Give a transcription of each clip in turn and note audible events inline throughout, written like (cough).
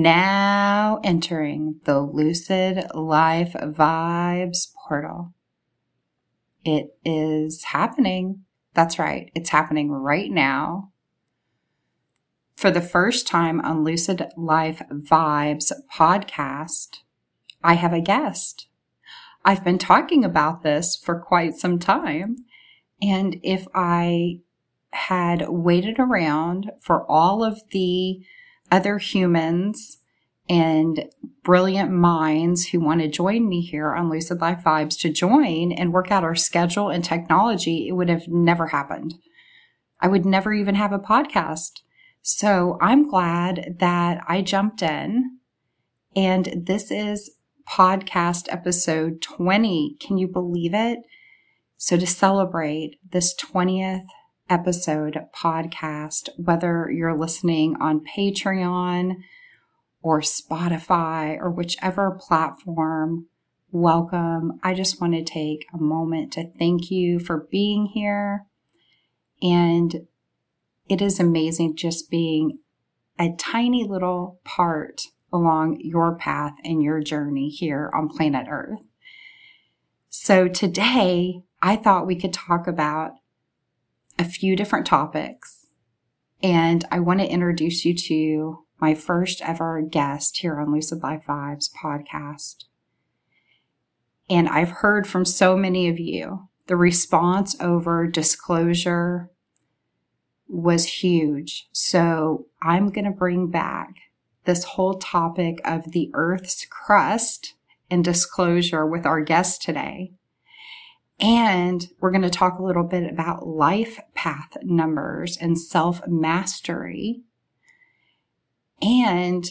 Now entering the Lucid Life Vibes portal. It is happening. That's right. It's happening right now. For the first time on Lucid Life Vibes podcast, I have a guest. I've been talking about this for quite some time. And if I had waited around for all of the other humans and brilliant minds who want to join me here on Lucid Life Vibes to join and work out our schedule and technology, it would have never happened. I would never even have a podcast. So I'm glad that I jumped in and this is podcast episode 20. Can you believe it? So to celebrate this 20th episode podcast, whether you're listening on Patreon or Spotify or whichever platform, welcome. I just want to take a moment to thank you for being here. And it is amazing just being a tiny little part along your path and your journey here on planet Earth. So today I thought we could talk about a few different topics. And I want to introduce you to my first ever guest here on Lucid Life Vibes podcast. And I've heard from so many of you the response over disclosure was huge. So I'm going to bring back this whole topic of the Earth's crust and disclosure with our guest today. And we're going to talk a little bit about life path numbers and self mastery. And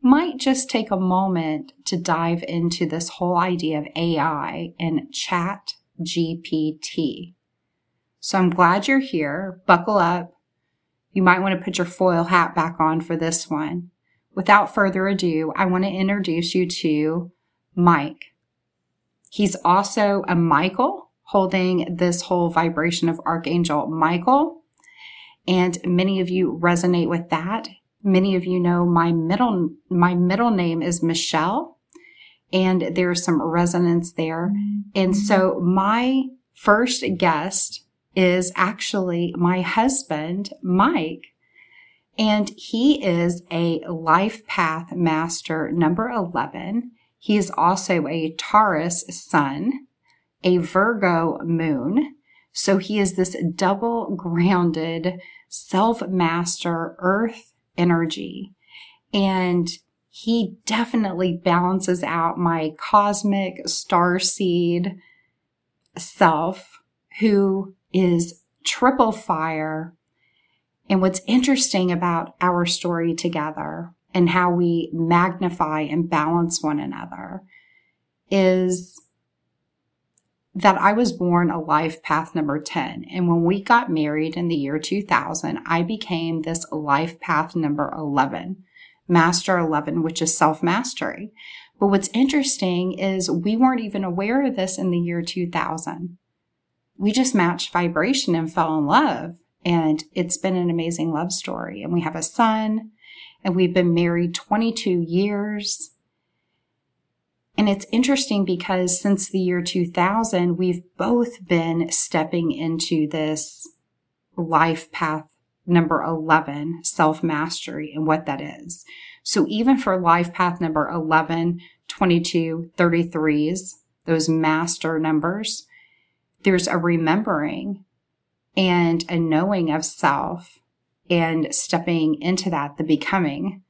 might just take a moment to dive into this whole idea of AI and chat GPT. So I'm glad you're here. Buckle up. You might want to put your foil hat back on for this one. Without further ado, I want to introduce you to Mike. He's also a Michael holding this whole vibration of Archangel Michael. And many of you resonate with that. Many of you know my middle, my middle name is Michelle and there's some resonance there. Mm-hmm. And so my first guest is actually my husband, Mike. And he is a life path master number 11. He is also a Taurus sun, a Virgo moon. So he is this double grounded self master earth energy. And he definitely balances out my cosmic star seed self who is triple fire. And what's interesting about our story together and how we magnify and balance one another is that I was born a life path number 10. And when we got married in the year 2000, I became this life path number 11, master 11, which is self mastery. But what's interesting is we weren't even aware of this in the year 2000. We just matched vibration and fell in love. And it's been an amazing love story. And we have a son and we've been married 22 years. And it's interesting because since the year 2000, we've both been stepping into this life path number 11, self mastery, and what that is. So even for life path number 11, 22, 33s, those master numbers, there's a remembering and a knowing of self and stepping into that, the becoming.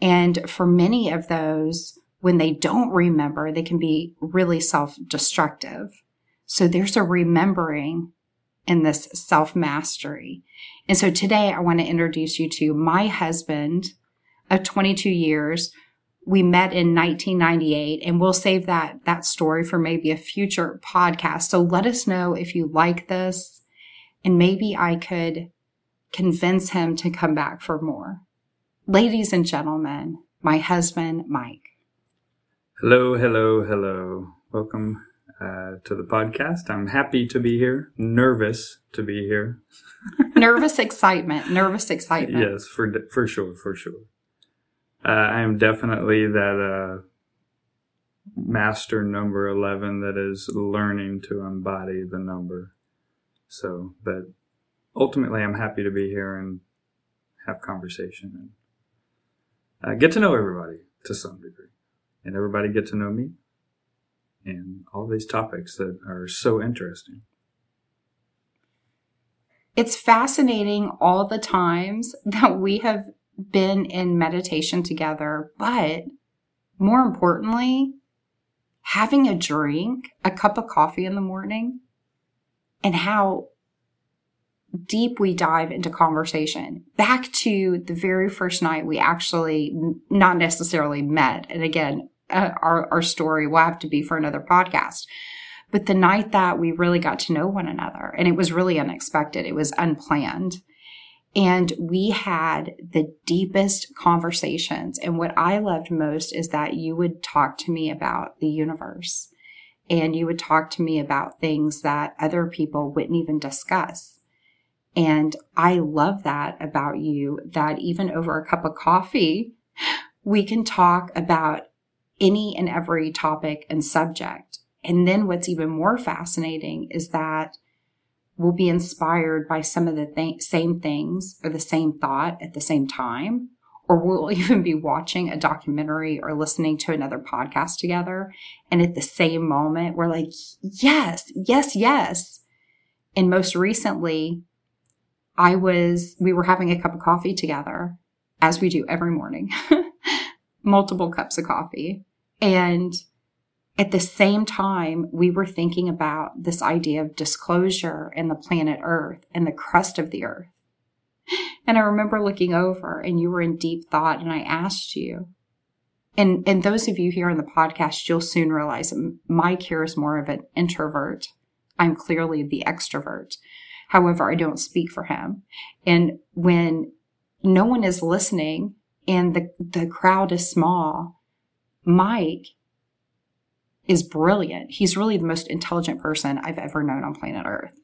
And for many of those, when they don't remember, they can be really self destructive. So there's a remembering in this self mastery. And so today I want to introduce you to my husband of 22 years. We met in 1998 and we'll save that, that story for maybe a future podcast. So let us know if you like this and maybe I could convince him to come back for more. Ladies and gentlemen, my husband, Mike. Hello, hello, hello. Welcome uh, to the podcast. I'm happy to be here, nervous to be here. (laughs) nervous excitement, nervous excitement. Yes, for for sure, for sure. uh, I am definitely that uh, master number 11 that is learning to embody the number. So, but ultimately, I'm happy to be here and have conversation and uh, get to know everybody to some degree, and everybody get to know me and all these topics that are so interesting. It's fascinating all the times that we have been in meditation together, but more importantly, having a drink, a cup of coffee in the morning, and how deep we dive into conversation. Back to the very first night we actually not necessarily met. And again, uh, our, our story will have to be for another podcast. But the night that we really got to know one another, and it was really unexpected, it was unplanned. And we had the deepest conversations. And what I loved most is that you would talk to me about the universe and you would talk to me about things that other people wouldn't even discuss. And I love that about you that even over a cup of coffee, we can talk about any and every topic and subject. And then what's even more fascinating is that we'll be inspired by some of the th- same things or the same thought at the same time. Or we'll (laughs) even be watching a documentary or listening to another podcast together. And at the same moment, we're like, yes, yes, yes. And most recently, I was, we were having a cup of coffee together as we do every morning, (laughs) multiple cups of coffee. And at the same time, we were thinking about this idea of disclosure and the planet Earth and the crust of the Earth. (laughs) And I remember looking over and you were in deep thought and I asked you, and, and those of you here on the podcast, you'll soon realize that Mike is more of an introvert. I'm clearly the extrovert. However, I don't speak for him. And when no one is listening and the, the crowd is small, Mike is brilliant. He's really the most intelligent person I've ever known on planet Earth.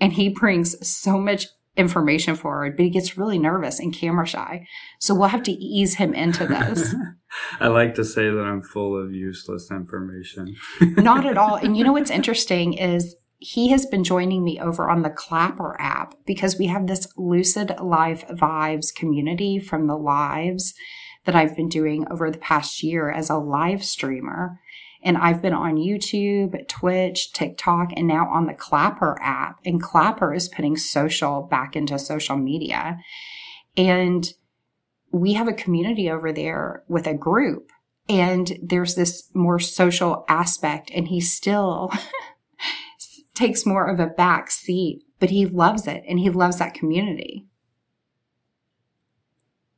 And he brings so much information forward, but he gets really nervous and camera shy. So we'll have to ease him into this. (laughs) I like to say that I'm full of useless information. Not at (laughs) all. And you know what's interesting is he has been joining me over on the Clapper app because we have this Lucid Life Vibes community from the lives that I've been doing over the past year as a live streamer. And I've been on YouTube, Twitch, TikTok, and now on the Clapper app. And Clapper is putting social back into social media. And we have a community over there with a group. And there's this more social aspect. And he still (laughs) takes more of a back seat, but he loves it and he loves that community.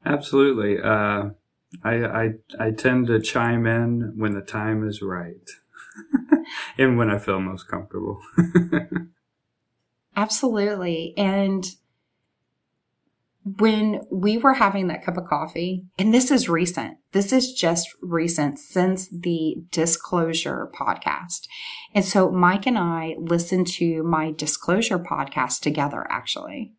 Absolutely. Uh, I, I, I tend to chime in when the time is right (laughs) and when I feel most comfortable. (laughs) Absolutely. And when we were having that cup of coffee, and this is recent, this is just recent since the disclosure podcast. And so Mike and I listened to my disclosure podcast together, actually.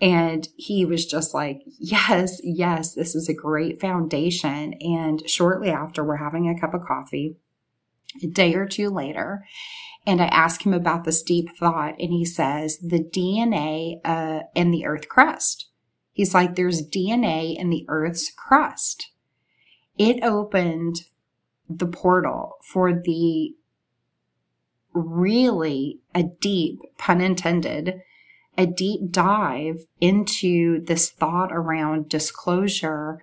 And he was just like, yes, yes, this is a great foundation. And shortly after, we're having a cup of coffee a day or two later. And I ask him about this deep thought, and he says, the DNA uh, in the earth crust. He's like, there's DNA in the earth's crust. It opened the portal for the really a deep, pun intended, a deep dive into this thought around disclosure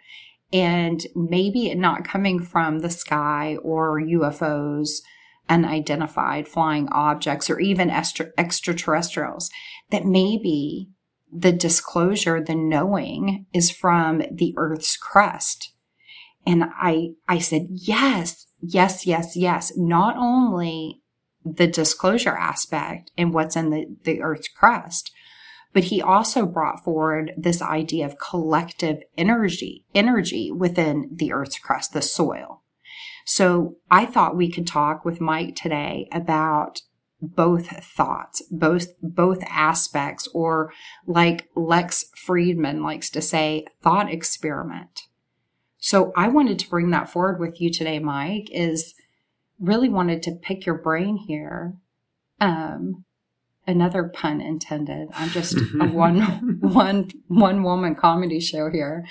and maybe it not coming from the sky or UFOs, unidentified flying objects, or even extra- extraterrestrials, that maybe the disclosure, the knowing is from the earth's crust. And I, I said, yes, yes, yes, yes. Not only the disclosure aspect and what's in the, the earth's crust, but he also brought forward this idea of collective energy, energy within the earth's crust, the soil. So I thought we could talk with Mike today about both thoughts, both, both aspects, or like Lex Fridman likes to say, thought experiment. So I wanted to bring that forward with you today, Mike, is really wanted to pick your brain here. Um, another pun intended. I'm just (laughs) a one, one, one woman comedy show here.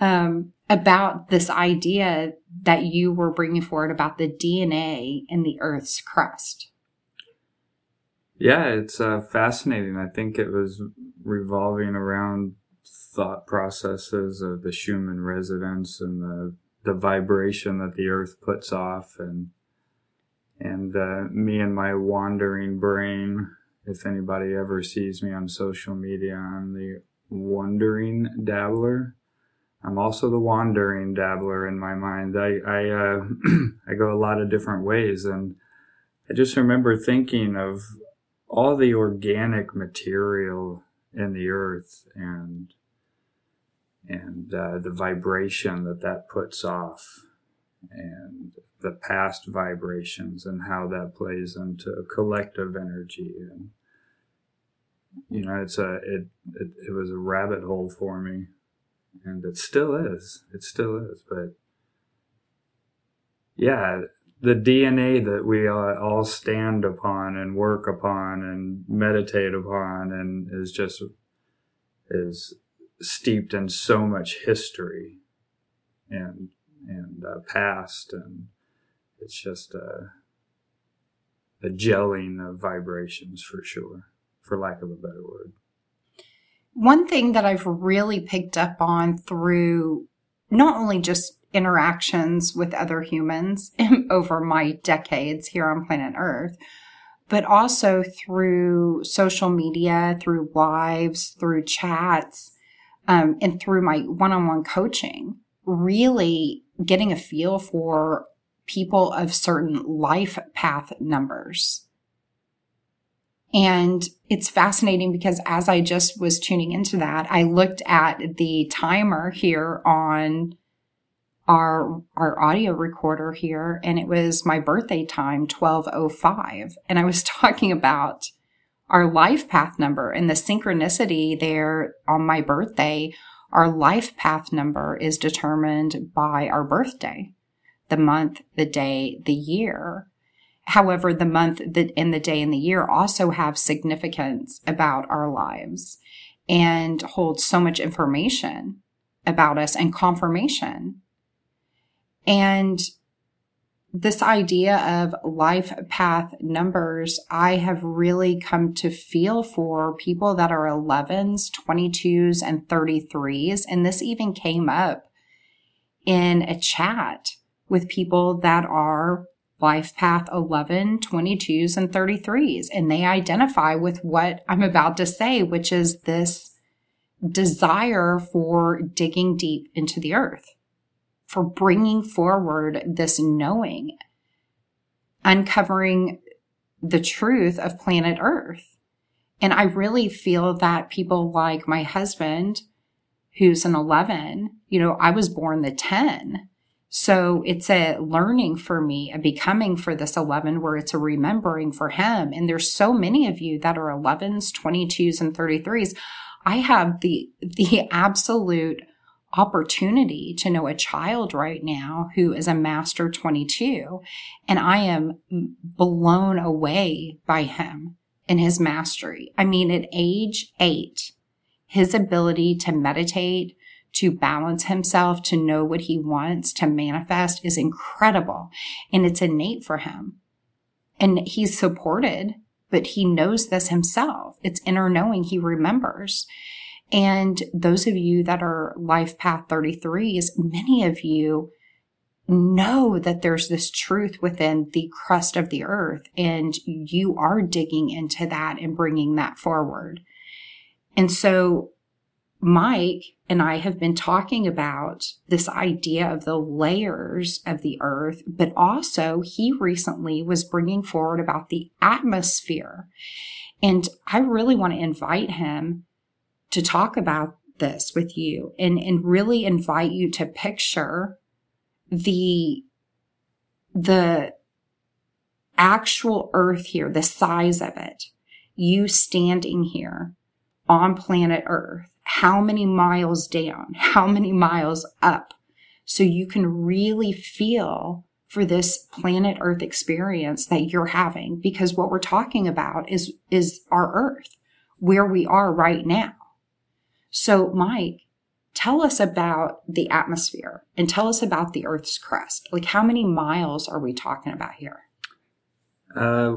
Um, about this idea that you were bringing forward about the DNA in the Earth's crust. Yeah, it's uh, fascinating. I think it was revolving around thought processes of the Schumann resonance and the the vibration that the Earth puts off, and and uh, me and my wandering brain. If anybody ever sees me on social media, I'm the wandering dabbler. I'm also the wandering dabbler in my mind. I I, uh, (clears throat) I go a lot of different ways, and I just remember thinking of all the organic material in the earth and and uh, the vibration that that puts off and the past vibrations and how that plays into collective energy and you know it's a it, it it was a rabbit hole for me and it still is it still is but yeah the DNA that we all stand upon and work upon and meditate upon and is just is steeped in so much history and and uh, past and it's just a a gelling of vibrations for sure for lack of a better word. One thing that i've really picked up on through not only just interactions with other humans (laughs) over my decades here on planet Earth, but also through social media, through lives, through chats, um, and through my one on one coaching, really getting a feel for people of certain life path numbers. And it's fascinating because as I just was tuning into that, I looked at the timer here on our our audio recorder here and it was my birthday time 1205 and I was (laughs) talking about our life path number and the synchronicity there on my birthday. Our life path number is determined by our birthday the month the day the year. However the month and the day and the year also have significance about our lives and hold so much information about us and confirmation and this idea of life path numbers, I have really come to feel for people that are 11s, 22s, and 33s. And this even came up in a chat with people that are life path 11, 22s, and 33s. And they identify with what I'm about to say, which is this desire for digging deep into the earth for bringing forward this knowing, uncovering the truth of planet Earth. And I really feel that people like my husband, who's an 11, you know, I was born the 10. So it's a learning for me, a becoming for this 11 where it's a remembering for him. And there's so many of you that are 11s, 22s, and 33s. I have the, the absolute opportunity to know a child right now who is a master 22 and I am blown away by him and his mastery. I mean, at age eight, his ability to meditate, to balance himself, to know what he wants, to manifest is incredible. And it's innate for him. And he's supported, but he knows this himself. It's inner knowing he remembers. And those of you that are Life Path 33s, many of you know that there's this truth within the crust of the earth, and you are digging into that and bringing that forward. And so, Mike and I have been talking about this idea of the layers of the earth, but also he recently was bringing forward about the atmosphere. And I really want to invite him to talk about this with you and, and really invite you to picture the, the actual earth here, the size of it, you standing here on planet earth, how many miles down, how many miles up. so you can really feel for this planet earth experience that you're having because what we're talking about is is our earth where we are right now so mike tell us about the atmosphere and tell us about the earth's crust. Like how many miles are we talking about here? Uh,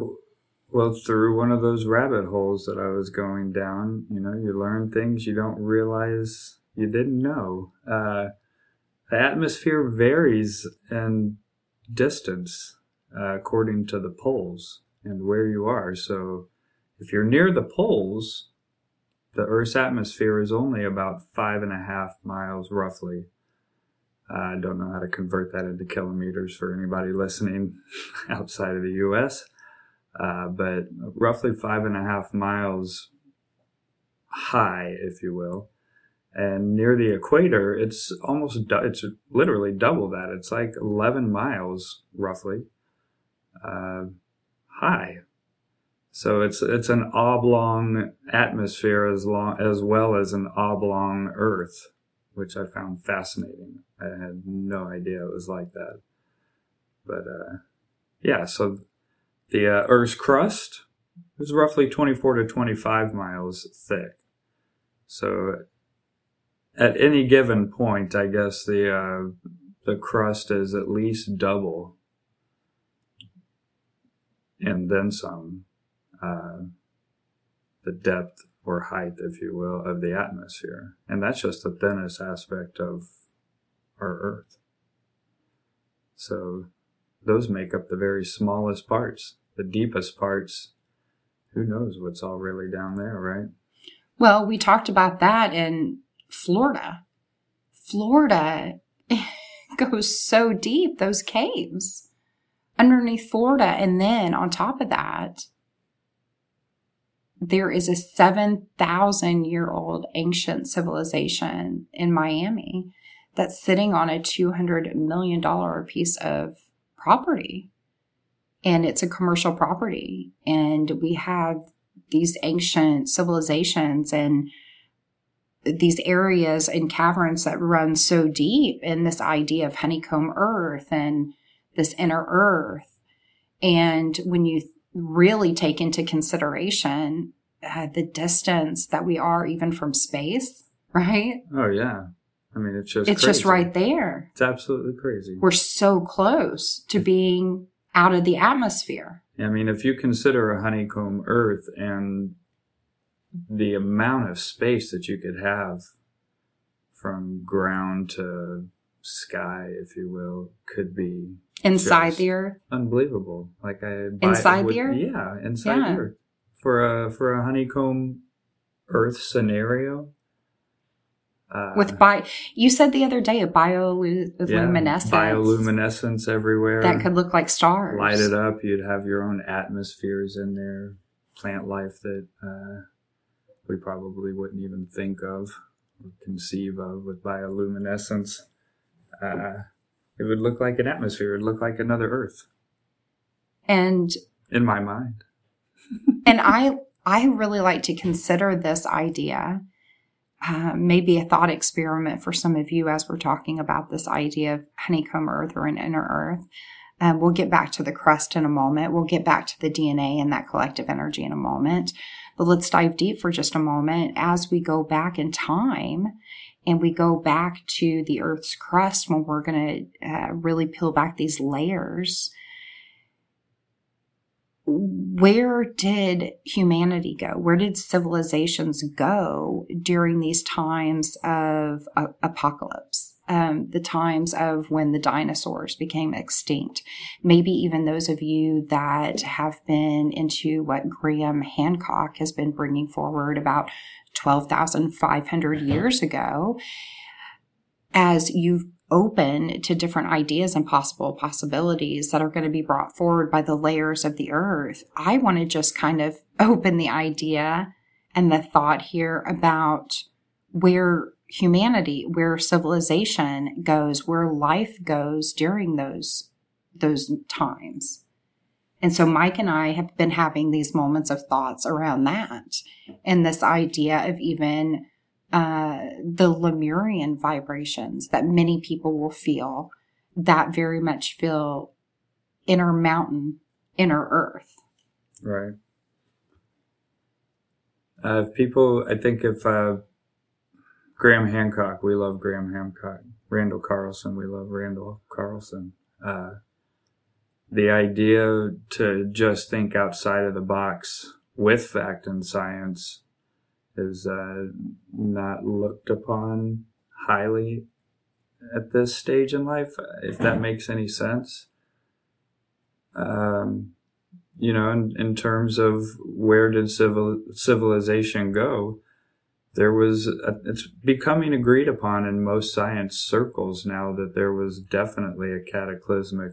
well through one of those rabbit holes that i was going down you know you learn things you don't realize you didn't know. Uh, the atmosphere varies in distance uh, according to the poles and where you are. So if you're near the poles, the Earth's atmosphere is only about five and a half miles roughly. I don't know how to convert that into kilometers for anybody listening (laughs) outside of the US, uh, but roughly five and a half miles high, if you will. And near the equator it's almost it's literally double that. It's like 11 miles roughly uh, high so it's it's an oblong atmosphere as long as well as an oblong earth which i found fascinating. I had no idea it was like that. But uh, yeah so the uh, earth's crust is roughly 24 to 25 miles thick. So at any given point, I guess the uh, the crust is at least double, and then some, uh, the depth or height, if you will, of the atmosphere, and that's just the thinnest aspect of our Earth. So, those make up the very smallest parts. The deepest parts, who knows what's all really down there, right? Well, we talked about that in Florida. Florida (laughs) goes so deep, those caves underneath Florida. And then on top of that, there is a 7,000 year old ancient civilization in Miami that's sitting on a $200 million piece of property. And it's a commercial property. And we have these ancient civilizations and these areas and caverns that run so deep in this idea of honeycomb earth and this inner earth. And when you really take into consideration uh, the distance that we are even from space, (laughs) right? Oh yeah. I mean, it's just it's crazy. just right there. It's absolutely crazy. We're so close to being out of the atmosphere. I mean, if you consider a honeycomb Earth and the amount of space that you could have from ground to sky, if you will, could be inside the earth. Unbelievable! Like I inside the earth. Yeah, inside yeah. the earth for a for a honeycomb Earth scenario. Uh, With bi, you said the other day a bioluminescence. Yeah, bioluminescence everywhere. That could look like stars. Light it up. You'd have your own atmospheres in there, plant life that uh, we probably wouldn't even think of or conceive of with bioluminescence. Uh, it would look like an atmosphere. It would look like another Earth. And in my mind. (laughs) and I, I really like to consider this idea, uh, maybe a thought experiment for some of you as we're talking about this idea of honeycomb Earth or an inner Earth. Um, we'll get back to the crust in a moment. We'll get back to the DNA and that collective energy in a moment. But let's dive deep for just a moment as we go back in time and we go back to the Earth's crust when we're going to uh, really peel back these layers. Where did humanity go? Where did civilizations go during these times of uh, apocalypse? um, the times of when the dinosaurs became extinct. Maybe even those of you that have been into what Graham Hancock has been bringing forward about 12,500 mm-hmm. years ago, as you open to different ideas and possible possibilities that are going to be brought forward by the layers of the earth. I want to just kind of (laughs) open the idea and the thought here about where humanity, where civilization goes, where life goes during those those times. And so Mike and I have been having these moments of thoughts around that and this idea of even uh, the Lemurian vibrations that many people will feel that very much feel inner mountain, inner earth. Right. Uh, people, I think if uh, Graham Hancock, we love Graham Hancock. Randall Carlson, we love Randall Carlson. Uh, the idea to just think outside of the box with fact and science is uh, not looked upon highly at this stage in life, if that (clears throat) makes any sense. Um, you know, in, in terms of where did civil civilization go, there was a, it's becoming agreed upon in most science circles now that there was definitely a cataclysmic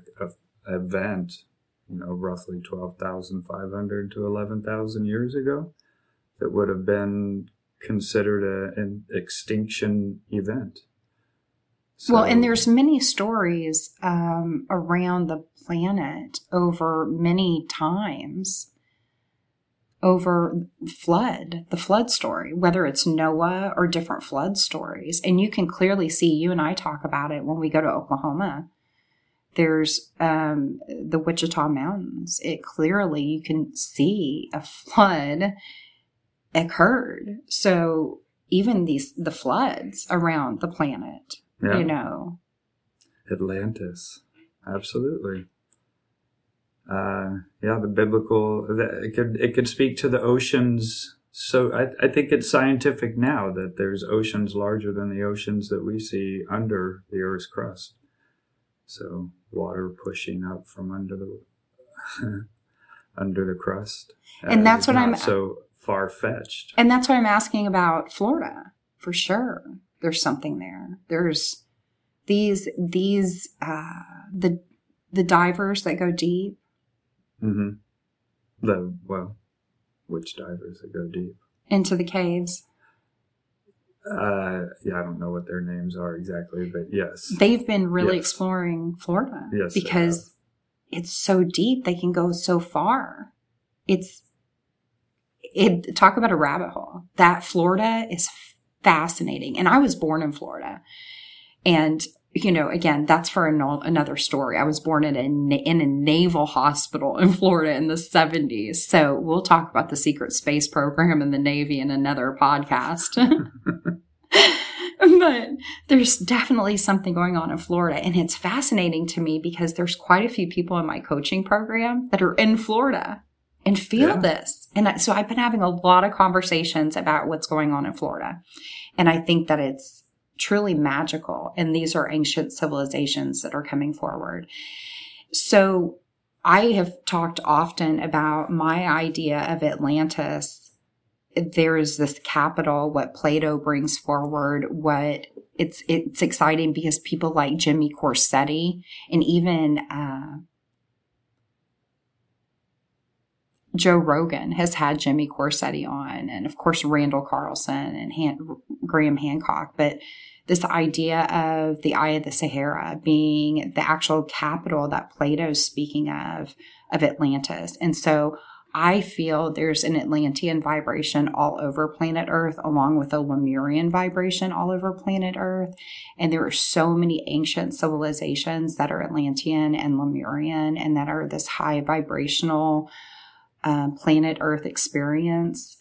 event, you know, roughly 12,500 to 11,000 years ago that would have been considered a, an extinction event. So, well, and there's many stories um, around the planet over many times over flood, the flood story, whether it's Noah or different flood stories. And you can clearly see, you and I talk about it when we go to Oklahoma. There's um, the Wichita Mountains. It clearly, you can see a flood occurred. So even these, the floods around the planet yeah. you know. Atlantis. Absolutely. Uh, yeah, the biblical, it could, it could speak to the oceans. So I, I think it's scientific now that there's oceans larger than the oceans that we see under the Earth's crust. So water pushing up from under the, (laughs) under the crust. And that's what I'm so far fetched. And that's what I'm asking about Florida for sure there's something there. There's these these uh, the the divers that go deep. Mm-hmm. The well, which divers that go deep into the caves? Uh, yeah, I don't know what their names are exactly, but yes, they've been really yes. exploring Florida. Yes, because it's so deep; they can go so far. It's it. Talk about a rabbit hole. That Florida is fascinating. And I was born in Florida. And, you know, again, that's for another story. I was born in a, in a naval hospital in Florida in the 70s. So we'll talk about the secret space program in the Navy in another podcast. (laughs) but there's definitely something going on in Florida. And it's fascinating to me because there's quite a few people in my coaching program that are in Florida and feel yeah. this. And so I've been having a lot of conversations about what's going on in Florida. And I think that it's truly magical. And these are ancient civilizations that are coming forward. So I have talked often about my idea of Atlantis. There is this capital, what Plato brings forward, what it's, it's exciting because people like Jimmy Corsetti and even, uh, Joe Rogan has had Jimmy Corsetti on, and of course Randall Carlson and Han- Graham Hancock. But this idea of the Eye of the Sahara being the actual capital that Plato's speaking of of Atlantis, and so I feel there's an Atlantean vibration all over planet Earth, along with a Lemurian vibration all over planet Earth. And there are so many ancient civilizations that are Atlantean and Lemurian and that are this high vibrational uh, planet Earth experience.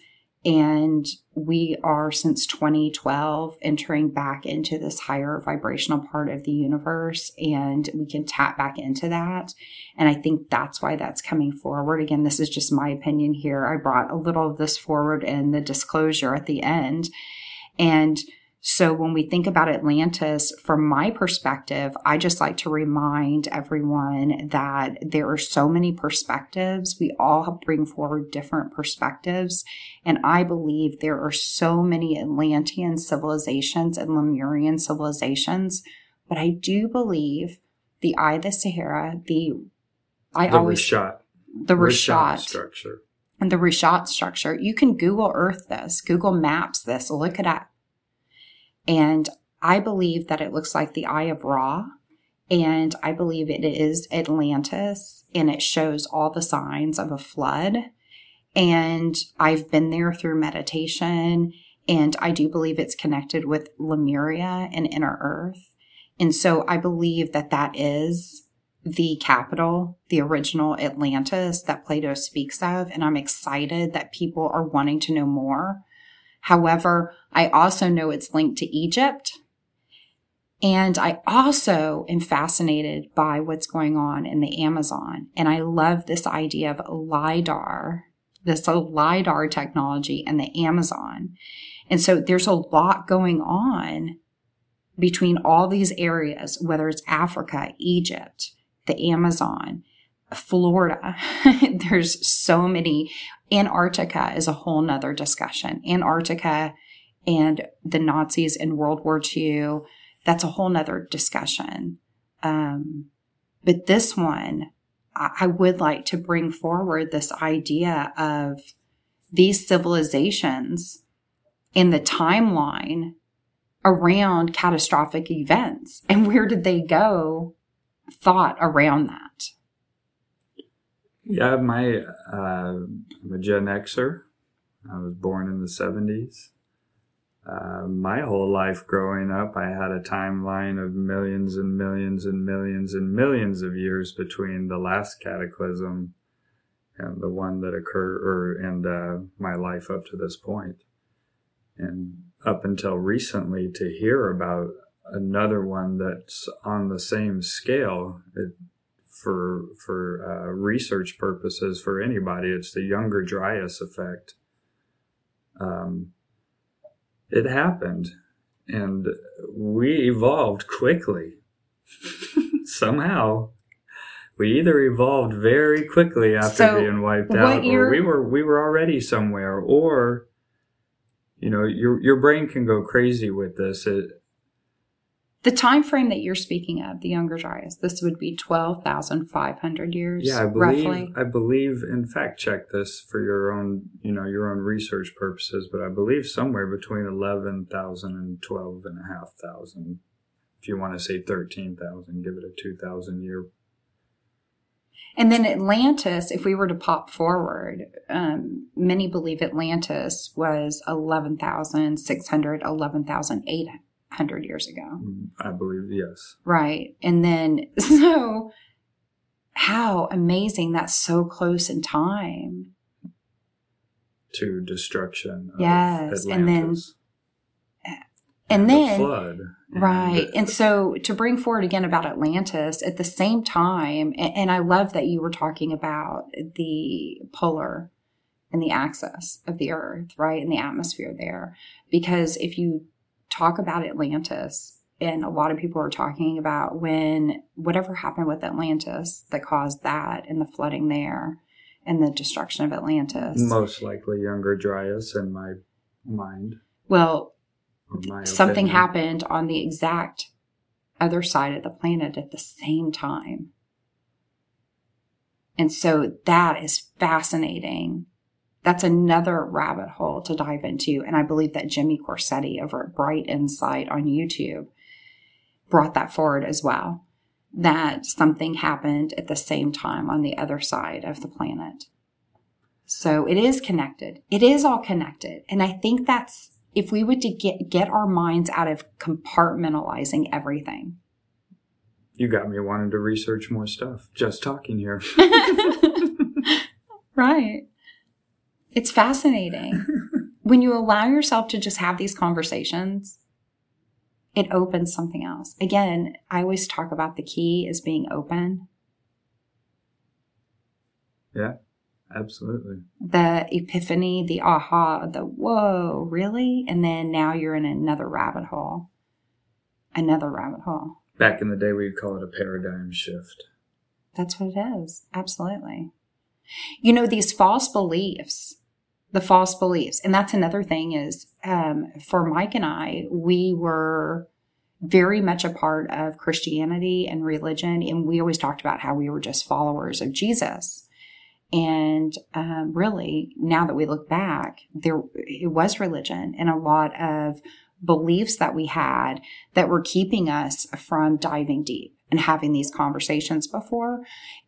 And we are since 2012 entering back into this higher vibrational part of the universe, and we can tap back into that. And I think that's why that's coming forward. Again, this is just my opinion here. I brought a little of this forward in the disclosure at the end. And so when we think about Atlantis, from my perspective, I just like to remind everyone that there are so many perspectives. We all bring forward different perspectives. And I believe there are so many Atlantean civilizations and Lemurian civilizations. But I do believe the Eye of the Sahara, the I the always Richat. the Richat, structure. And the Richat structure. You can Google Earth this, Google Maps this, look it up and I believe that it looks like the Eye of Ra. And I believe it is Atlantis and it shows all the signs of a flood. And I've been there through meditation And I do believe it's connected with Lemuria and Inner Earth. And so I believe that that is the capital, the original Atlantis that Plato speaks of. And I'm excited that people are wanting to know more. However, I also know it's linked to Egypt. And I also am fascinated by what's going on in the Amazon. And I love this idea of LIDAR, this LIDAR technology and the Amazon. And so there's a lot going on between all these areas, whether it's Africa, Egypt, the Amazon, Florida. (laughs) There's so many. Antarctica is a whole nother discussion. Antarctica and the Nazis in World War II, that's a whole nother discussion. Um, but this one, I, I would like to bring forward this idea of these civilizations in the timeline around catastrophic events and where did they go thought around that? Yeah, my uh, I'm a Gen Xer. I was born in the '70s. Uh, my whole life growing up, I had a timeline of millions and millions and millions and millions of years between the last cataclysm and the one that occurred, or and uh, my life up to this. And up until recently, to hear about another one that's on the same scale it, for for uh, research purposes for anybody. It's the Younger Dryas effect. Um, it happened, and we evolved quickly. (laughs) Somehow, we either evolved very quickly after so being wiped out, or we were we were already somewhere, or you know, your your brain can go crazy with this. It, the time frame that you're speaking of, the Younger Dryas, this would be twelve thousand five hundred years. Yeah, I believe. Roughly. I believe. In fact, check this for your own, you know, your own research purposes. But I believe somewhere between eleven thousand and twelve and a half thousand. If you want to say thirteen thousand, give it a two thousand year. And then Atlantis, if we were to pop forward, um, many believe Atlantis was 11,600, 11,800 hundred years ago. I believe yes. Right, and then (laughs) so how amazing that's so close in time to destruction. yes, and then and then the flood. Right. And so to bring forward again about Atlantis at the same time, and, I love that you were talking about the polar and the axis of the earth, right? And the atmosphere there. Because if you talk about Atlantis. And a lot of people are talking about when whatever happened with Atlantis that caused that and the flooding there and the destruction of Atlantis. Most likely Younger Dryas in my mind. Well, something opinion. happened on the exact other side of the planet at the same time. And so that is fascinating that's another rabbit hole to dive into. And I believe that Jimmy Corsetti over at Bright Insight on YouTube brought that forward as well. That something happened at the same time on the other side of the planet. So it is connected. It is all connected. And I think that's if we would to get get our minds out of compartmentalizing everything. You got me wanting to research more stuff just talking here. (laughs) right. It's fascinating. (laughs) when you allow yourself to just have these conversations, it opens something else. Again, I always talk about the key as being open. Yeah, absolutely. The epiphany, the aha, the whoa, really? And then now you're in another rabbit hole. Another rabbit hole. Back in the day, we'd call it a paradigm shift. That's what it is. Absolutely. You know, these false beliefs the false beliefs. And that's another thing is um, for Mike and I, we were very much a part of Christianity and religion. And we always talked about how we were just followers of Jesus. And um, really, now that we look back, there it was religion and a lot of beliefs that we had that were keeping us from diving deep and having these conversations before.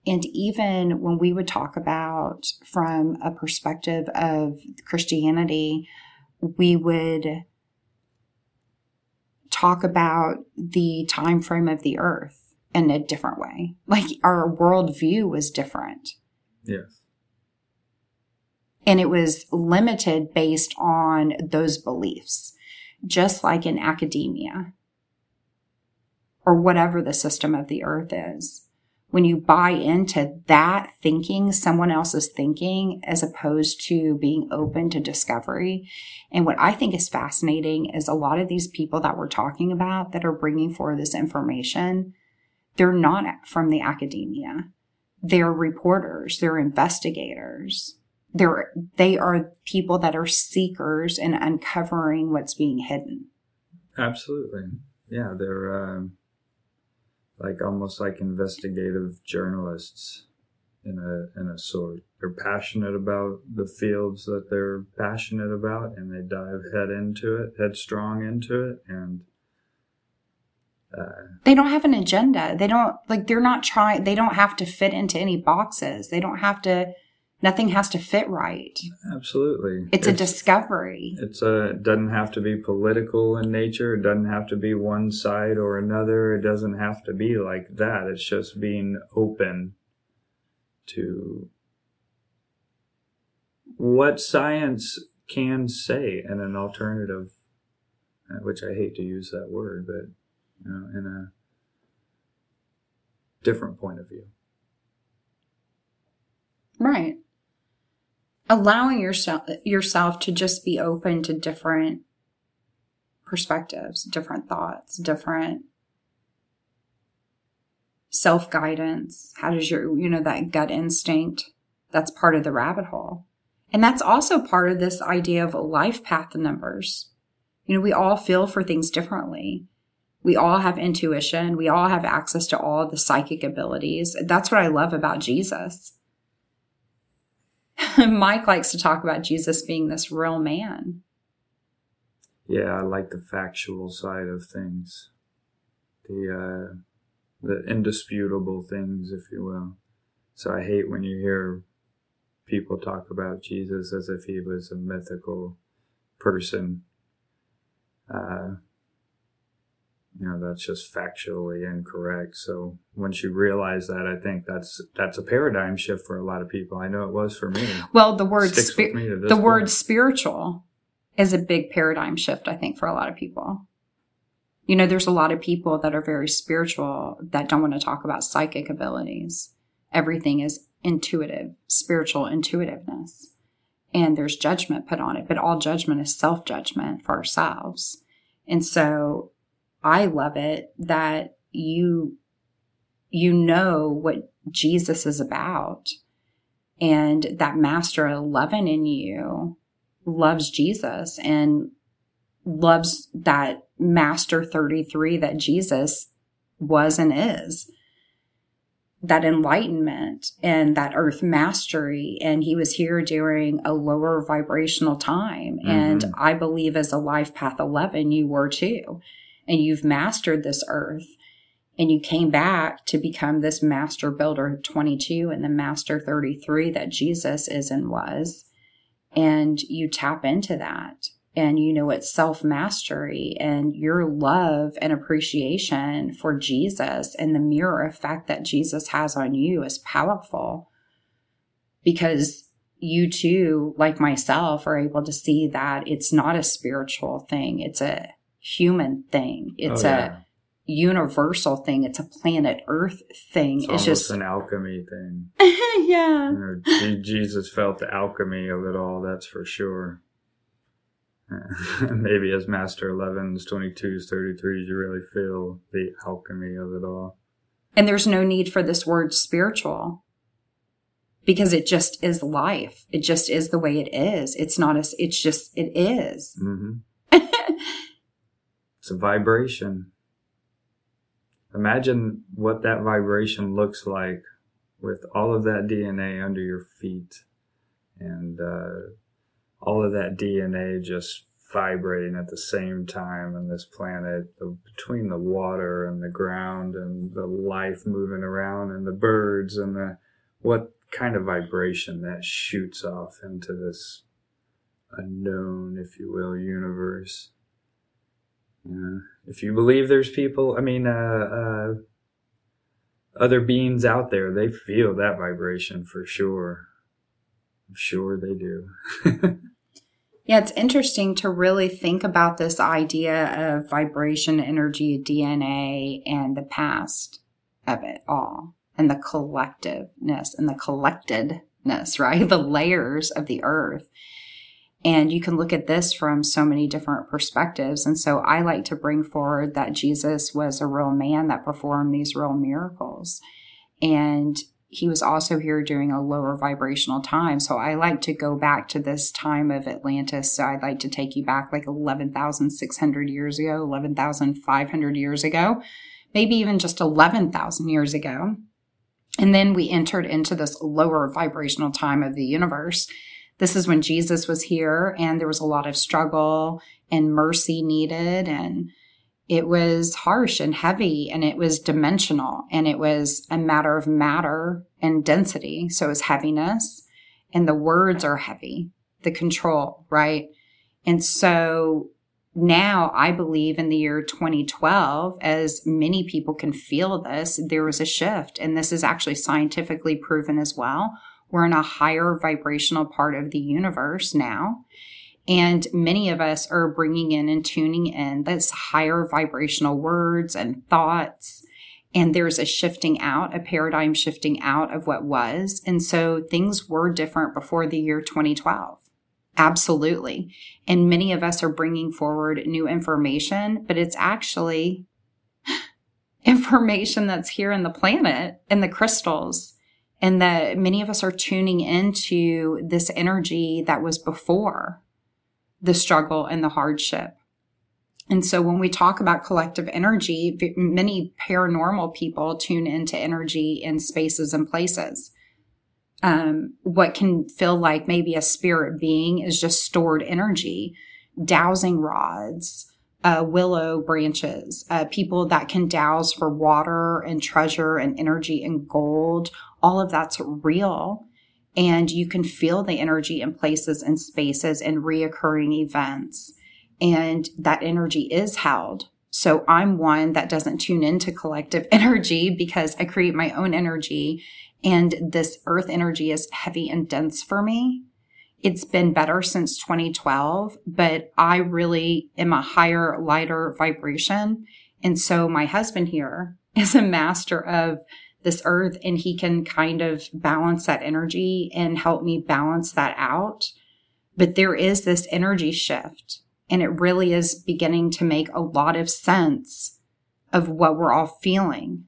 And even when we would talk about from a perspective of Christianity, we would talk about the time frame of the earth in a different way. Like our worldview was different. Yes. And it was limited based on those beliefs, just like in academia or whatever the system of the earth is. When you buy into that thinking, someone else's thinking, as opposed to being open to discovery. And what I think is fascinating is a lot of these people that we're talking about that are bringing forward this information, they're not from the academia. They're reporters, they're investigators. They're, they are people that are seekers and uncovering what's being hidden. Absolutely. Yeah, they're, uh, like almost like investigative journalists in a in a sort. They're passionate about the fields that they're passionate about, and they dive head into it, headstrong into it, and uh, they don't have an agenda. They don't like they're not trying. They don't have to fit into any boxes. They don't have to nothing has to fit right. Absolutely. It's, it's a discovery. It's a it doesn't have to be political in nature. It doesn't have to be one side or another. It doesn't have to be like that. It's just being open to what science can say in an alternative uh, which I hate to use that word, but you know, in a different point of view. Right allowing yourself yourself to just be open to different perspectives, different thoughts, different self-guidance. How does your, you know, that gut instinct, that's part of the rabbit hole. And that's also part of this idea of life path numbers. You know, we all feel for things differently. We all have intuition. We all have access to all the psychic abilities. That's what I love about Jesus (laughs) Mike likes to talk about Jesus being this real man. Yeah, I like the factual side of things, the uh, the indisputable things, if you will. So I hate when you hear people talk about Jesus as if he was a mythical person. Uh, you know that's just factually incorrect. So once you realize that i think that's that's a paradigm shift for a lot of people. I know it was for me. Well the word spi- the point. word spiritual is a big paradigm shift i think for a lot of people. You know there's a lot of people that are very spiritual that don't want to talk about psychic abilities. Everything is intuitive spiritual intuitiveness. And there's judgment put on it but all judgment is self judgment for ourselves. And so I love it that you you know what Jesus is about. And that master 11 in you loves Jesus and loves that master 33 that Jesus was and is. That enlightenment and that earth mastery. And he was here during a lower vibrational time. Mm-hmm. and i believe as a life path 11 you were too and you've mastered this earth and you came back to become this master builder 22 and the master 33 that Jesus is and was. And you tap into that and you know it's self mastery and your love and appreciation for Jesus and the mirror effect that Jesus has on you is powerful because you too, like myself, are able to see that it's not a spiritual thing. It's a human thing. It's oh, yeah. a universal thing. It's a planet Earth thing. It's, it's just an alchemy thing. (laughs) yeah. You know, Jesus felt the alchemy of it all. That's for sure. (laughs) Maybe as Master 11s, 22s, 33s, you really feel the alchemy of it all. And there's no need for this word spiritual because it just is life. It just is the way it is. It's not as, it's just, it is. Mm-hmm. (laughs) It's a vibration. Imagine what that vibration looks like with all of that DNA under your feet and uh, all of that DNA just vibrating at the same time on this planet the, between the water and the ground and the life moving around and the birds and the what kind of vibration that shoots off into this unknown, if you will, universe. Yeah. If you believe there's people, I mean, uh, uh, other beings out there, they feel that vibration for sure. I'm sure they do. (laughs) yeah, it's interesting to really think about this idea of vibration, energy, DNA, and the past of it all, and the collectiveness and the collectedness, (laughs) right? The layers of the earth. And you can look at this from so many different perspectives. And so I like to bring forward that Jesus was a real man that performed these real miracles. And he was also here during a lower vibrational time. So I like to go back to this time of Atlantis. So I'd like to take you back like 11,600 years ago, 11,500 years ago, maybe even just 11,000 years ago. And then we entered into this lower vibrational time of the universe. This is when Jesus was here and there was a lot of struggle and mercy needed and it was harsh and heavy and it was dimensional and it was a matter of matter and density. So it was heaviness and the words are heavy, the control, right? And so now I believe in the year 2012, as many people can feel this, there was a shift. And this is actually scientifically proven as well we're in a higher vibrational part of the universe now. And many of us are bringing in and tuning in this higher vibrational words and thoughts. And there's a shifting out, a paradigm shifting out of what was. And so things were different before the year 2012. Absolutely. And many of us are bringing forward new information, but it's actually (laughs) information that's here in the planet, in the crystals and that many of us are tuning into this energy that was before the struggle and the hardship. And so when we talk about collective energy, many paranormal people tune into energy in spaces and places. Um, what can feel like maybe a spirit being is just stored energy, dowsing rods, uh, willow branches, uh, people that can dowse for water and treasure and energy and gold all of that's real. And you can feel the energy in places and spaces and reoccurring events. And that energy is held. So I'm one that doesn't tune into collective (laughs) energy because I create my own energy. And this earth energy is heavy and dense for me. It's been better since 2012, but I really am a higher, lighter vibration. And so my husband here is a master of this earth and he can kind of balance that energy and help me balance that out. But there is this energy shift and it really is beginning to make a lot of sense of what we're all feeling.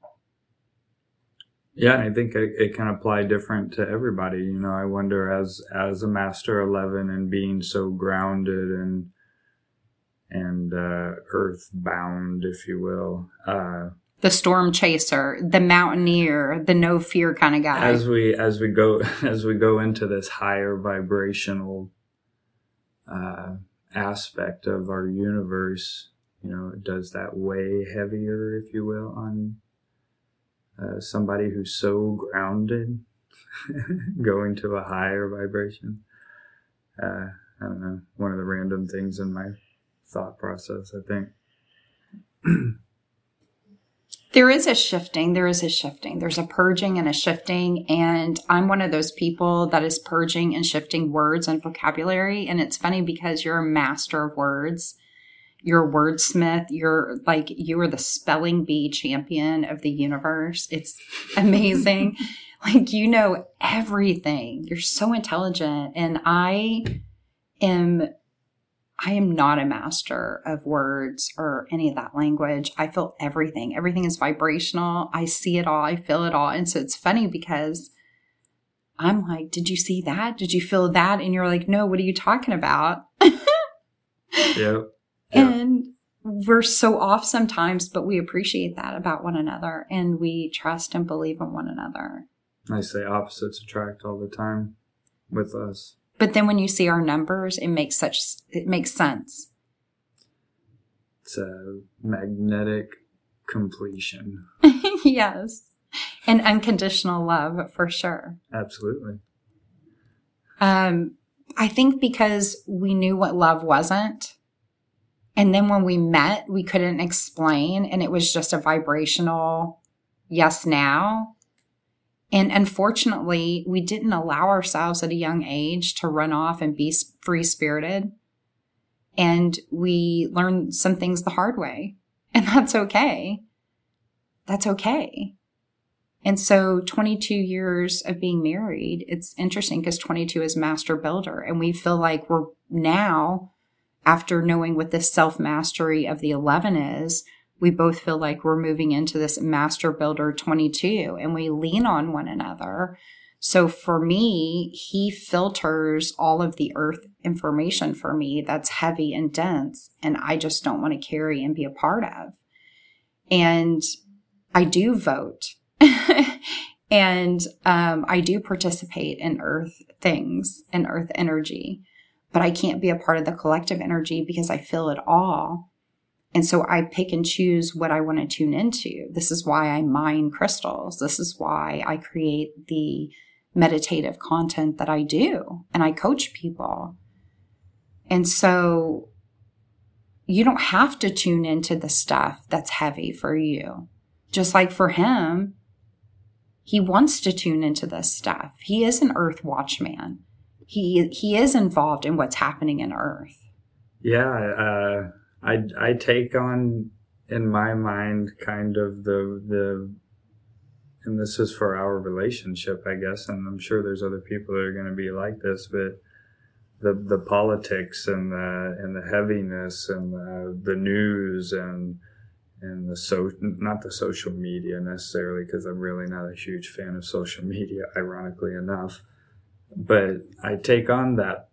Yeah, I think it, it can apply different to everybody. You know, I wonder as as a master eleven and being so grounded and and uh, earth bound, if you will, uh, the storm chaser, the mountaineer, the no fear kind of guy. As we as we go (laughs) as we go into this higher vibrational uh, aspect of our universe, you know, does that weigh heavier, if you will, on uh, somebody who's so grounded, (laughs) going to a higher vibration. Uh, I don't know, one of the random things in my thought process, I think. (clears throat) There is a shifting. There is a shifting. There's a purging and a shifting. And I'm one of those people that is purging and shifting words and vocabulary. And it's funny because you're a master of words. You're a wordsmith. You're like, you are the spelling bee champion of the universe. It's (laughs) amazing. like, you know everything. You're so intelligent. And I am I am not a master of words or any of that language. I feel everything. Everything is vibrational. I see it all. I feel it all. And so it's funny because I'm like, did you see that? Did you feel that? And you're like, no, what are you talking about? (laughs) yeah. And we're so off sometimes, but we appreciate that about one another and we trust and believe in one another. I say opposites attract all the time with us. But then when you see our numbers, it makes such it makes sense. It's a magnetic completion. (laughs) yes. And unconditional love for sure. Absolutely. Um I think because we knew what love wasn't. And then when we met, we couldn't explain, and it was just a vibrational yes now. And unfortunately, we didn't allow ourselves at a young age to run off and be free spirited. And we learned some things the hard way. (laughs) And that's okay. That's okay. And so 22 years of being married, it's interesting because 22 is master builder. And we feel like we're now, after knowing what this self mastery of the 11 is, we both feel like we're moving into this master builder 22 and we lean on one another. So for me, he filters all of the earth information for me that's heavy and dense and I just don't want to carry and be a part of. And I do vote. (laughs) and um, I do participate in earth things and earth energy, but I can't be a part of the collective energy because I feel it all and so I pick and choose what I want to tune into. This is why I mine crystals. This is why I create the meditative content that I do and I coach people. And so you don't have to tune into the stuff that's heavy for you. Just like for him, he wants to tune into this stuff. He is an earth watchman. He he is involved in what's happening in earth. Yeah, uh I I take on in my mind kind of the the and this is for our relationship, I guess, and I'm sure there's other people that are going to be like this, but the the politics and the and the heaviness and the, the news and and the so not the social media necessarily because I'm really not a huge fan of social media, (laughs) ironically enough. But I take on that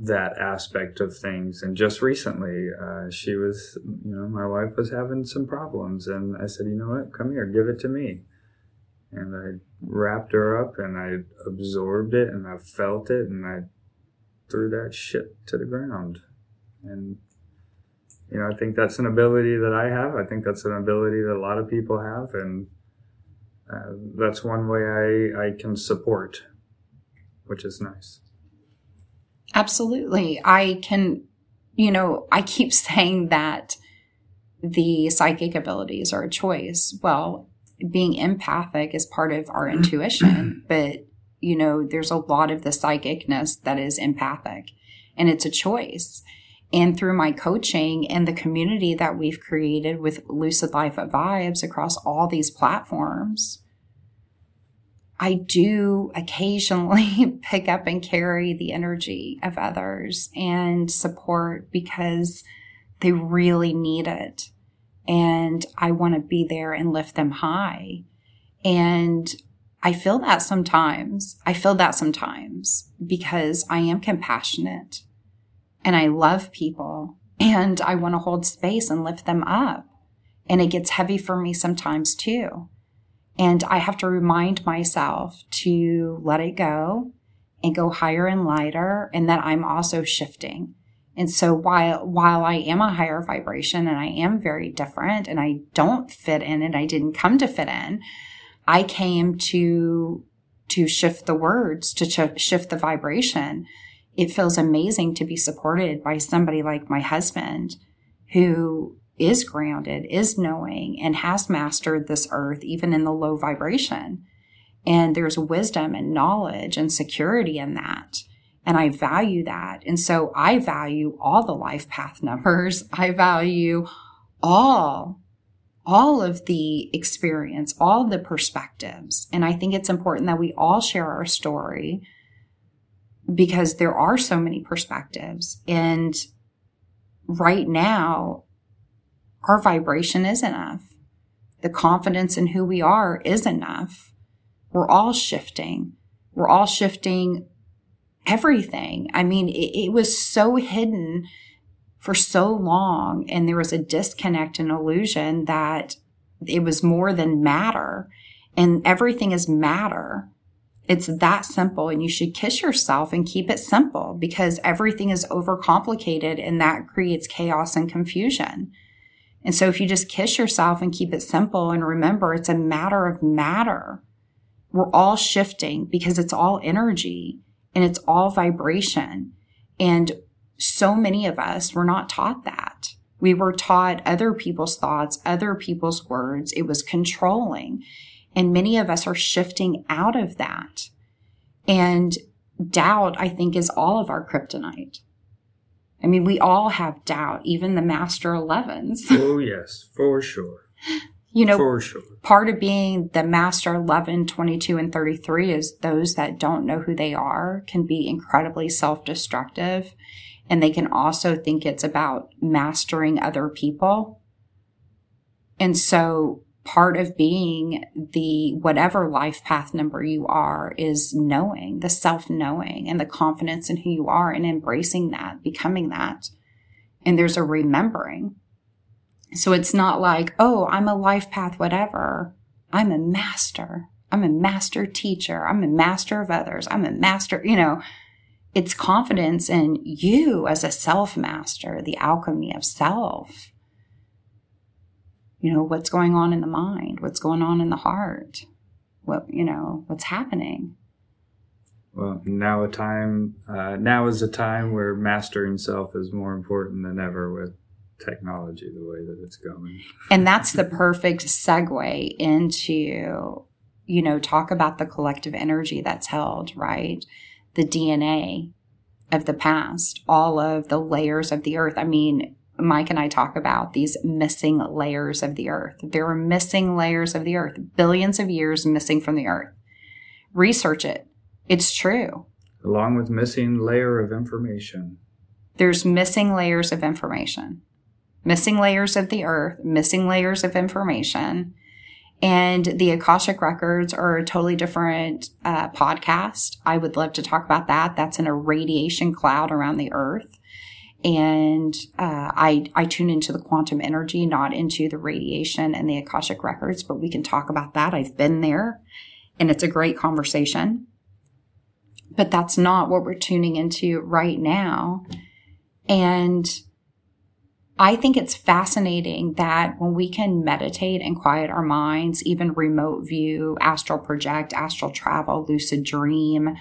that aspect of things. And just recently, uh, she was, you know, my wife was having some problems, and I said, you know what, come here, give it to me. And I wrapped her up and I absorbed it and I felt it and I threw that shit to the ground. And, you know, I think that's an ability that I have. I think that's an ability that a lot of people have. And uh, that's one way I, I can support, which is nice. Absolutely. I can, you know, I keep (laughs) saying that the psychic abilities are a choice. Well, being empathic is part of our mm-hmm. intuition, (clears throat) but you know, there's a lot of the psychicness that is empathic and it's a choice. And through my coaching and the community that we've created with Lucid Life Vibes across all these platforms, I do occasionally (laughs) pick up and carry the energy of others and support because they really need it. And I want to be there and lift them high. And I feel that sometimes. I feel that sometimes because I am compassionate and I love people and I want to hold space and lift them up. And it gets heavy for me sometimes too. And I have to remind myself to let it go and go higher and lighter and that I'm also shifting. And so while, while I am a higher vibration and I am very different and I don't fit in and I didn't come to fit in, I came to, to shift the words, to ch- shift the vibration. It feels amazing to be supported by somebody like my husband who is grounded, is knowing, and has mastered this earth, even in the low vibration. And there's wisdom and knowledge and security in that. And I value that. And so I value all the life path (laughs) numbers. I value all, all of the experience, all the perspectives. And I think it's important that we all share our story because there are so many perspectives. And right now, our vibration is enough. The confidence in who we are is enough. We're all shifting. We're all shifting everything. I mean, it, it was so hidden for so long, and there was a disconnect and illusion that it was more than matter, and everything is matter. It's that simple, and you should kiss yourself and keep it simple because everything is overcomplicated, and that creates chaos and confusion. And so if you just kiss yourself and keep it simple and remember it's a matter of matter, we're all shifting because it's all energy and it's all vibration. And so many of us were not taught that. We were taught other people's thoughts, other people's words. It was controlling. And many of us are shifting out of that. And doubt, I think, is all of our kryptonite. I mean, we all have doubt, even the master 11s. (laughs) Oh, yes, for sure. You know, for sure. part of being the master 11, 22, and 33 is those that don't know who they are can be incredibly self destructive. And they can also think it's about mastering other people. And so part of being the whatever life path number you are is knowing the self knowing and the confidence in who you are and embracing that, becoming that. And there's a remembering. So it's not like, oh, I'm a life path, whatever. I'm a master. I'm a master teacher. I'm a master of others. I'm a master, you know, it's confidence in you as a self master, the alchemy of self you know, what's going on in the mind, what's going on in the heart, what, you know, what's happening. Well, now a time, uh, now is a time where mastering self is more important than ever with technology the way that it's going. And that's the perfect segue into, you know, talk about the collective energy that's held, right? The DNA of the past, all of the layers of the earth. I mean, Mike and I talk about these missing layers of the earth. There are missing layers of the earth, billions of years missing from the earth. Research it. It's true. Along with missing layer of information. There's missing layers of information. Missing layers of the earth, missing layers of information. And the Akashic Records are a totally different uh, podcast. I would love to talk about that. That's in a radiation cloud around the earth and uh, I I tune into the quantum energy, not into the radiation and the akashic records. But we can talk about that. I've been there, and it's a great conversation. But that's not what we're tuning into right now, and I think it's fascinating that when we can meditate and quiet our minds, even remote view, astral project, astral travel, lucid dream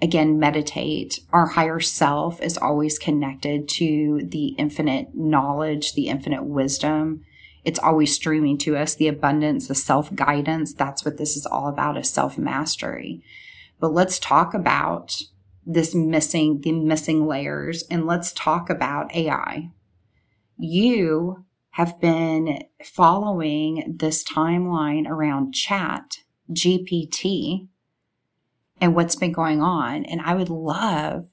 again meditate. Our higher self is always connected to the infinite knowledge the infinite wisdom. It's always streaming to us the abundance the self guidance that's what this is all about is self mastery but let's talk about this missing the missing layers and let's talk about ai you have been following this timeline around chat gpt and what's been going on. And I would love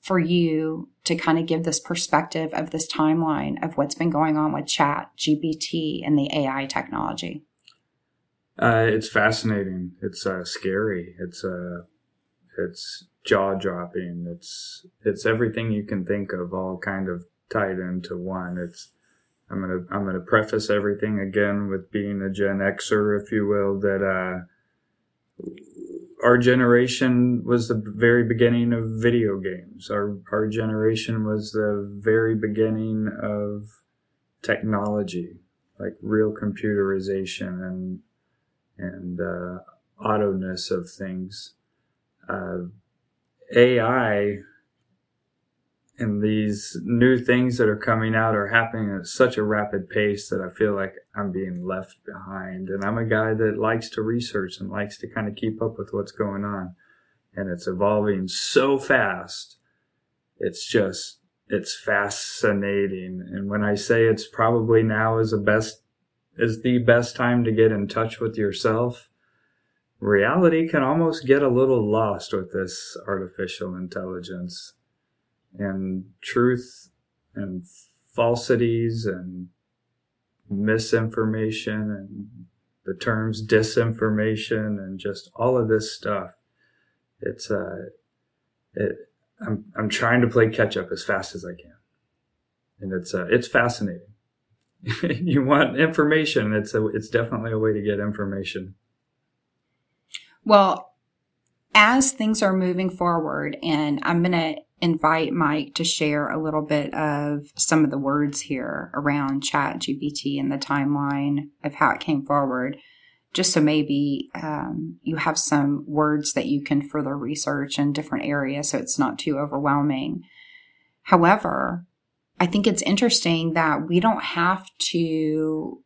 for you to kind of give this perspective of this timeline of what's been going on with chat, GPT, and the AI technology. Uh, it's fascinating. It's uh, scary. It's uh, it's jaw dropping. It's it's everything you can think of, all kind of tied into one. It's I'm gonna I'm gonna preface everything again with being a Gen Xer, if you will, that uh, our generation was the very beginning of video games. Our our generation was the very beginning of technology, like real computerization and and uh, auto-ness of things. Uh, AI and these new things that are coming out are happening at such a rapid pace that I feel like I'm being left behind. And I'm a guy that likes to research and likes to kind of keep up with what's going on. And it's evolving so fast. It's just, it's fascinating. And when I say it's probably now is the best, is the best time to get in touch with yourself, reality can almost get a little lost with this artificial intelligence and truth and falsities and misinformation and the terms disinformation and just all of this stuff. It's uh, it. I'm I'm trying to play catch up as fast as I can, and it's uh, it's fascinating. (laughs) you want information? It's a it's definitely a way to get information. Well, as things are moving forward, and I'm gonna invite Mike to share a little bit of some of the words here around chat GPT and the timeline of how it came forward. just so maybe um, you have some words that you can further research in different areas so it's not too overwhelming. However, I think it's interesting that we don't have to,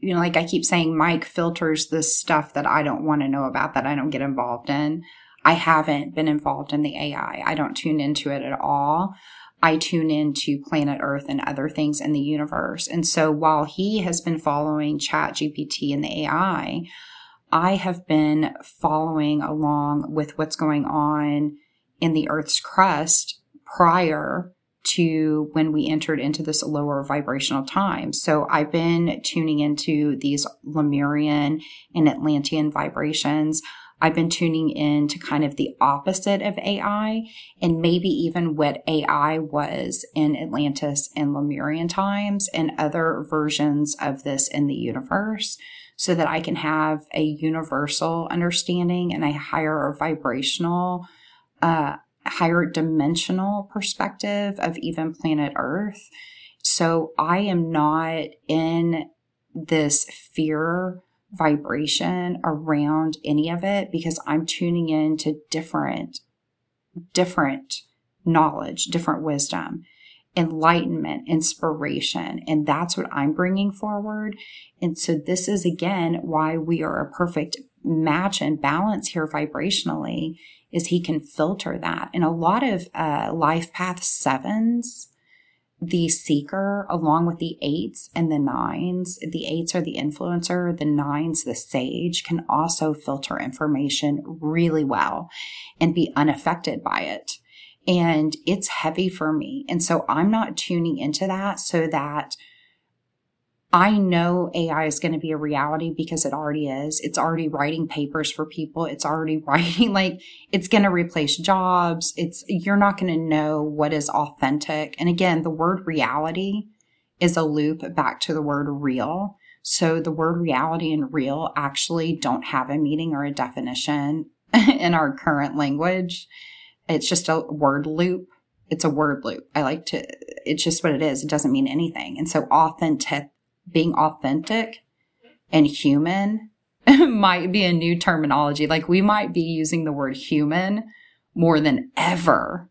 you know, like I keep saying, Mike filters the stuff that I don't want to know about that I don't get involved in. I haven't been involved in the AI. I don't tune into it at all. I tune into planet Earth and other things in the universe. And so while he has been following Chat GPT and the AI, I have been following along with what's going on in the Earth's crust prior to when we entered into this lower vibrational time. So I've been tuning into these Lemurian and Atlantean vibrations. I've been tuning in to kind of the opposite of AI and maybe even what AI was in Atlantis and Lemurian times and other versions of this in the universe so that I can have a universal understanding and a higher vibrational, uh, higher dimensional perspective of even planet Earth. So I am not in this fear vibration around any of it because I'm tuning in to different, different knowledge, different wisdom, enlightenment, inspiration. And that's what I'm bringing forward. And so this is again why we are a perfect match and balance here vibrationally is he can filter that. And a lot of uh, life path sevens, the seeker along with the eights and the nines. The eights are the influencer, the nines, the sage can also filter information really well and be unaffected by it. And it's heavy for me. And so I'm not tuning into that so that I know AI is going to be a reality because it already is. It's already writing papers for people. It's already (laughs) writing like it's going to replace jobs. It's, you're not going to know what is authentic. And again, the word reality is a loop back to the word real. So the word reality and real actually don't have a meaning or a definition (laughs) in our current language. It's just a word loop. It's a word loop. I like to, it's just what it is. It doesn't mean anything. And so authentic, being authentic and human (laughs) might be a new terminology. Like we might be using the word human more than ever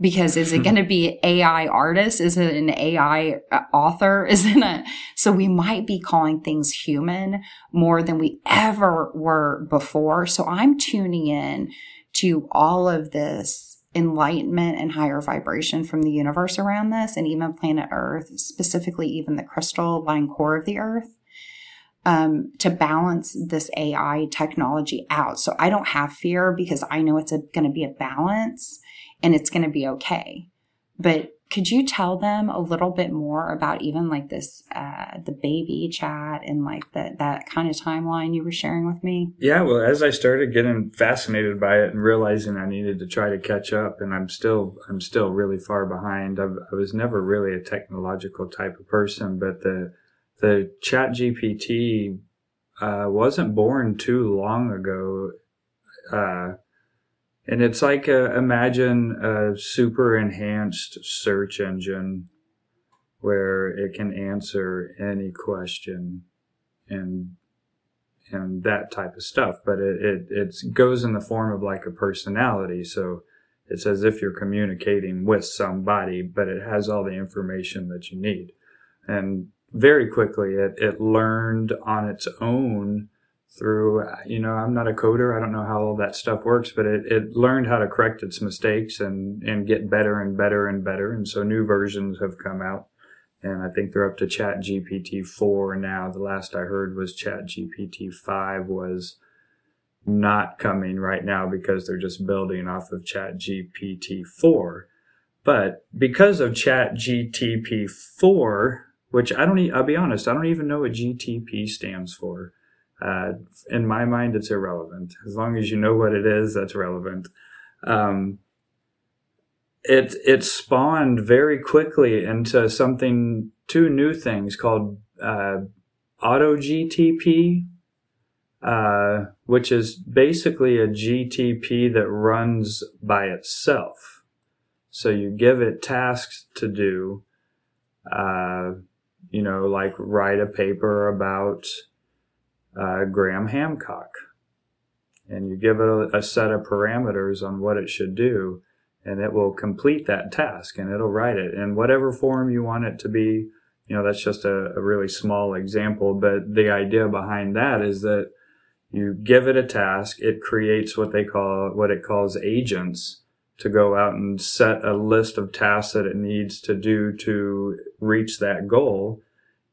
because is it (laughs) going to be AI artist? Is it an AI uh, author? (laughs) Is it a, so we might be calling things human more than we ever were before. So I'm tuning in to all of this enlightenment and higher vibration from the universe around this and even planet Earth, specifically even the crystalline core of the Earth, um, to balance this AI technology out. So I don't have fear because I know it's going to be a balance and it's going to be okay. But could you tell them a little bit more about even like this uh, the baby chat and like that that kind of timeline you were sharing with me? Yeah well as i started getting fascinated by it and realizing i needed to try to catch up and i'm still i'm still really far behind I've, i was never really a technological type of person but the the chat gpt uh, wasn't born too long ago uh, and it's like a, imagine a super enhanced search engine where it can answer any question and and that type of stuff. But it, it, it goes in the form of like a personality. So it's as if you're communicating with somebody, but it has all the information that you need. And very quickly it, it learned on its own through, uh, you know, I'm not a coder. I don't know how all that stuff works, but it, it learned how to correct its mistakes and, and get better and better and better. And so new versions have come out. And I think they're up to Chat GPT 4 now. The last I heard was Chat GPT 5 was not coming right now because they're just building off of Chat GPT 4. But because of Chat GTP 4, which I don't, I'll be honest, I don't even know what GTP stands for. Uh, in my mind, it's irrelevant. As long as you know what it is, that's relevant. Um, it it spawned very quickly into something two new things called uh, auto GTP, uh, which is basically a GTP that runs by itself. So you give it tasks to do, uh, you know, like write a paper about uh, Graham Hancock. And you give it a, a set of parameters on what it should do, and it will complete that task and it'll write it in whatever form you want it to be. You know, that's just a, a really small example, but the idea behind that is that you give it a task, it creates what they call, what it calls agents to go out and set a list of tasks that it needs to do to reach that goal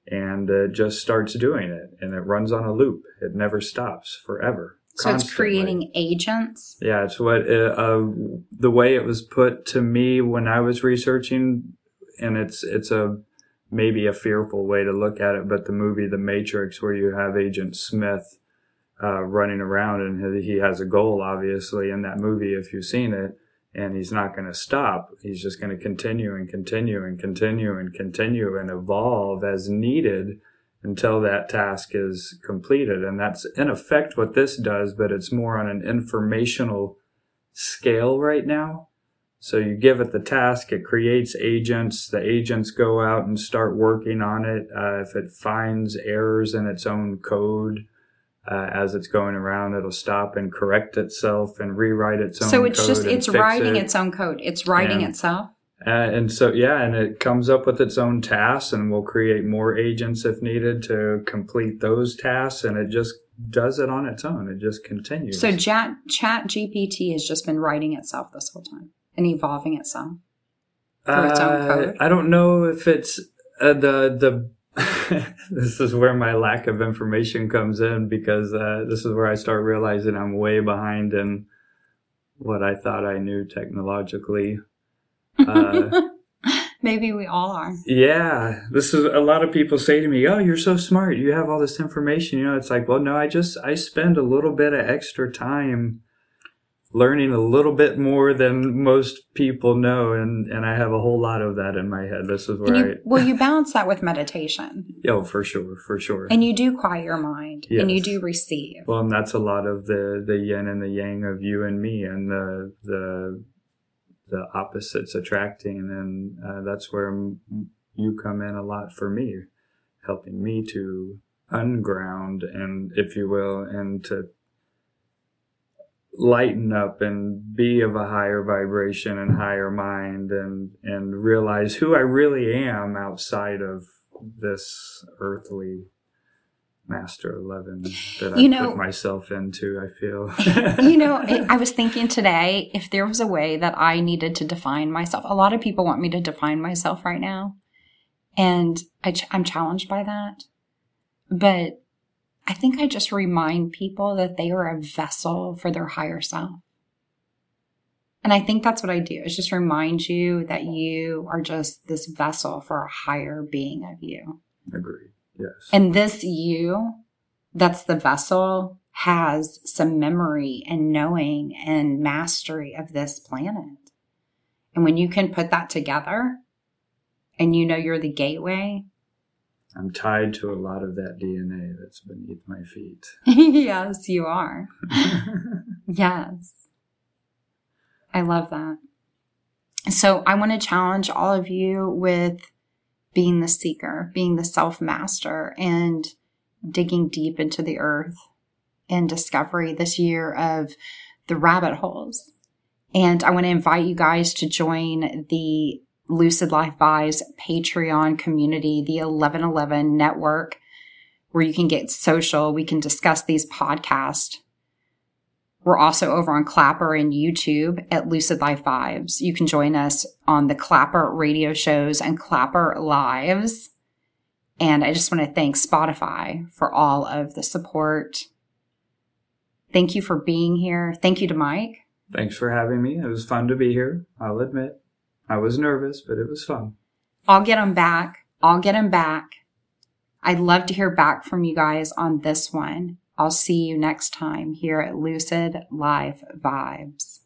and it just starts doing it and it runs on a loop. It never stops forever. So it's creating agents? Yeah it's what uh, uh, the way it was put to me when i was researching and it's it's a maybe a fearful way to look at it but the movie the matrix where you have agent smith uh, running around and he has a goal obviously in that movie if you've seen it and he's not going to stop. He's just going to continue and continue and continue and continue and evolve as needed until that task is completed. And that's in effect what this does, but it's more on an informational scale right now. So you give it the task, it creates agents. The agents go out and start working on it. Uh, if it finds errors in its own code, uh, as it's going around, it'll stop and correct itself and rewrite its own. So it's just it's writing it. its own code. It's writing and, itself. Uh, and so yeah, and it comes up with its own tasks, and we'll create more agents if needed to complete those tasks, and it just does it on its own. It just continues. So Chat Chat GPT has just been writing itself this whole time and evolving itself its uh, code. I don't know if it's uh, the the (laughs) this is where my lack of information comes in because uh, this is where I start realizing I'm way behind in what I thought I knew technologically. (laughs) Uh, Maybe we all are. Yeah, this is a lot of people say to me, "Oh, you're so smart. You have all this information." You know, it's like, well, no, I just I spend a little bit of extra time learning a little bit more than most people know and and I have a whole lot of that in my head. This is where you, I Well, you balance that with meditation. (laughs) Oh, for sure, for sure. And you do quiet your mind yes. and you do receive. Well, and that's a lot of the the yin and the yang of you and me and the the the opposites attracting and uh, that's where you come in a lot for me helping me to unground and if you will and to lighten up and be of a higher vibration and higher mind and and realize who I really am outside of this earthly master 11 that I you know, put myself into I feel. (laughs) You know I was thinking today if there was a way that I needed to define myself a lot of people want me to define myself right now and I, I'm challenged by that but I think I just remind people that they are a vessel for their higher self. And I think that's what I do is just remind you that you are just this vessel for a higher being of you. Agree. Yes. And this you, that's the vessel, has some memory and knowing and mastery of this planet. And when you can put that together and you know you're the gateway, I'm tied to a lot of that DNA that's beneath my feet. (laughs) yes, you are. (laughs) yes. I love that. So I want to challenge all of you with being the seeker, being the self master, and digging deep into the earth and discovery this year of the rabbit holes. And I want to invite you guys to join the Lucid Life Vibes Patreon community, the 1111 network, where you can get social. We can discuss these podcasts. We're also over on Clapper and YouTube at Lucid Life Vibes. You can join us on the Clapper radio shows and Clapper Lives. And I just want to thank Spotify for all of the support. Thank you for being here. Thank you to Mike. Thanks for having me. It was fun to be here, I'll admit. I was nervous, but it was fun. I'll get them back. I'll get them back. I'd love to hear back from you guys on this one. I'll see you next time here at Lucid Life Vibes.